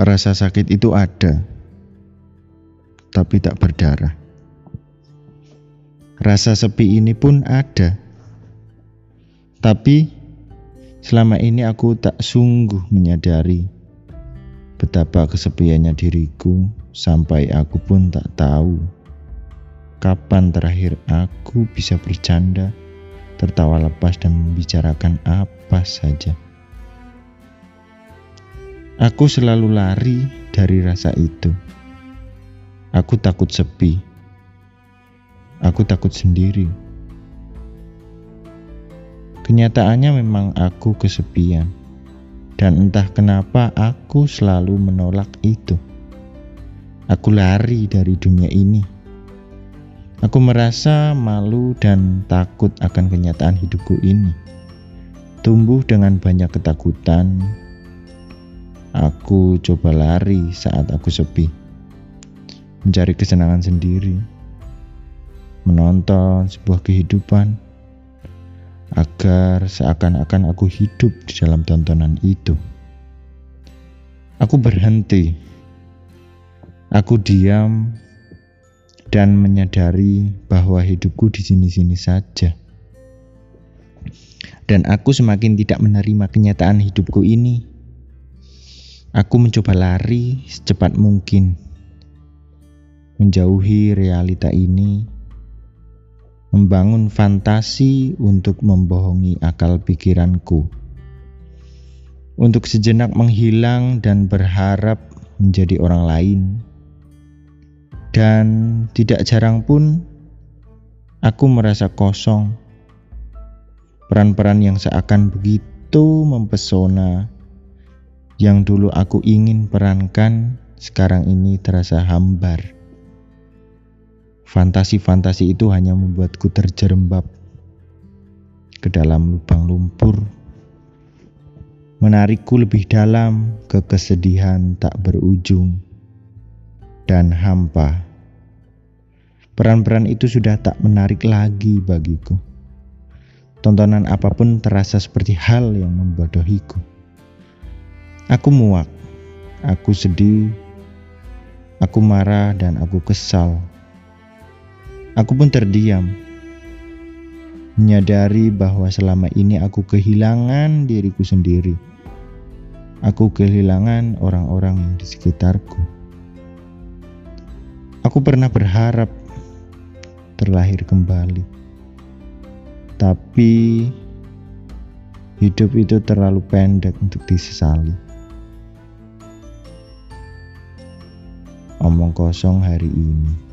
Rasa sakit itu ada, tapi tak berdarah. Rasa sepi ini pun ada, tapi selama ini aku tak sungguh menyadari betapa kesepiannya diriku sampai aku pun tak tahu kapan terakhir aku bisa bercanda, tertawa lepas dan membicarakan apa saja. Aku selalu lari dari rasa itu. Aku takut sepi. Aku takut sendiri. Kenyataannya memang aku kesepian. Dan entah kenapa aku selalu menolak itu. Aku lari dari dunia ini. Aku merasa malu dan takut akan kenyataan hidupku ini. Tumbuh dengan banyak ketakutan, Aku coba lari saat aku sepi, mencari kesenangan sendiri, menonton sebuah kehidupan. Agar seakan-akan aku hidup di dalam tontonan itu. Aku berhenti, aku diam dan menyadari bahwa hidupku di sini-sini saja. Dan aku semakin tidak menerima kenyataan hidupku ini Aku mencoba lari secepat mungkin, menjauhi realita ini, membangun fantasi untuk membohongi akal pikiranku, untuk sejenak menghilang dan berharap menjadi orang lain. Dan tidak jarang pun aku merasa kosong. Peran-peran yang seakan begitu mempesona yang dulu aku ingin perankan sekarang ini terasa hambar. Fantasi-fantasi itu hanya membuatku terjerembab ke dalam lubang lumpur, menarikku lebih dalam ke kesedihan tak berujung dan hampa. Peran-peran itu sudah tak menarik lagi bagiku. Tontonan apa pun terasa seperti hal yang membodohiku. Aku muak, aku sedih, aku marah, dan aku kesal. Aku pun terdiam, menyadari bahwa selama ini aku kehilangan diriku sendiri. Aku kehilangan orang-orang di sekitarku. Aku pernah berharap terlahir kembali, tapi hidup itu terlalu pendek untuk disesali. Omong kosong hari ini.